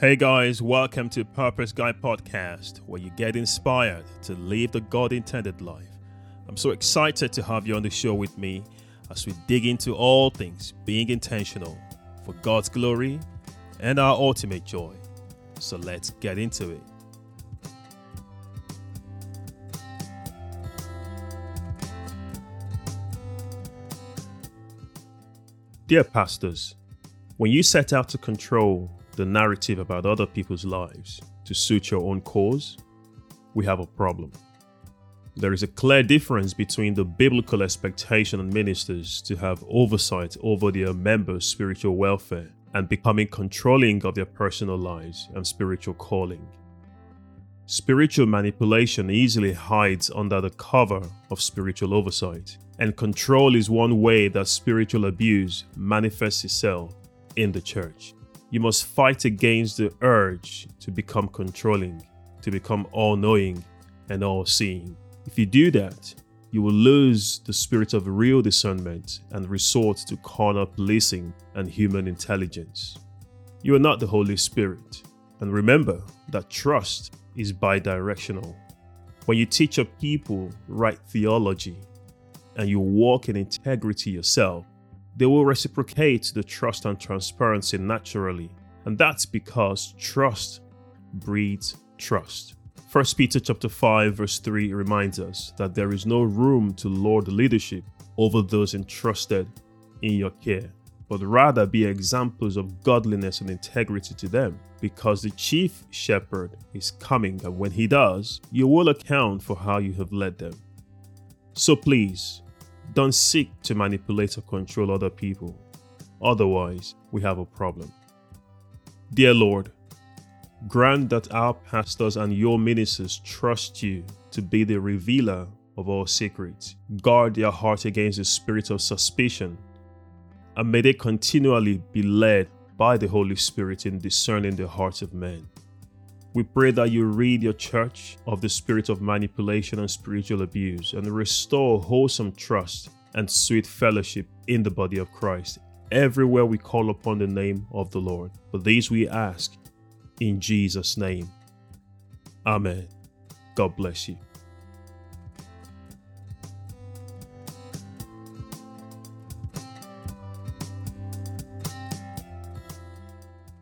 Hey guys, welcome to Purpose Guy Podcast, where you get inspired to live the God intended life. I'm so excited to have you on the show with me as we dig into all things being intentional for God's glory and our ultimate joy. So let's get into it. Dear pastors, when you set out to control the narrative about other people's lives to suit your own cause, we have a problem. There is a clear difference between the biblical expectation on ministers to have oversight over their members' spiritual welfare and becoming controlling of their personal lives and spiritual calling. Spiritual manipulation easily hides under the cover of spiritual oversight, and control is one way that spiritual abuse manifests itself in the church. You must fight against the urge to become controlling, to become all knowing and all seeing. If you do that, you will lose the spirit of real discernment and resort to carnal policing and human intelligence. You are not the Holy Spirit. And remember that trust is bidirectional. When you teach your people right theology and you walk in integrity yourself, they will reciprocate the trust and transparency naturally. And that's because trust breeds trust. 1 Peter chapter 5 verse 3 reminds us that there is no room to lord leadership over those entrusted in your care, but rather be examples of godliness and integrity to them, because the chief shepherd is coming, and when he does, you will account for how you have led them. So please, don't seek to manipulate or control other people. Otherwise, we have a problem. Dear Lord, Grant that our pastors and your ministers trust you to be the revealer of all secrets. Guard their heart against the spirit of suspicion, and may they continually be led by the Holy Spirit in discerning the hearts of men. We pray that you rid your church of the spirit of manipulation and spiritual abuse and restore wholesome trust and sweet fellowship in the body of Christ everywhere we call upon the name of the Lord. For these we ask in Jesus' name. Amen. God bless you.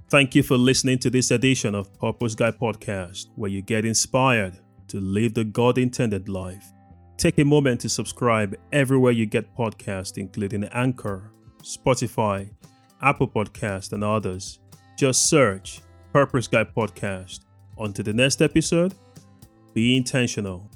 Thank you for listening to this edition of Purpose Guy Podcast, where you get inspired to live the God intended life. Take a moment to subscribe everywhere you get podcasts, including Anchor, Spotify, Apple Podcast, and others. Just search Purpose Guy Podcast. On to the next episode. Be intentional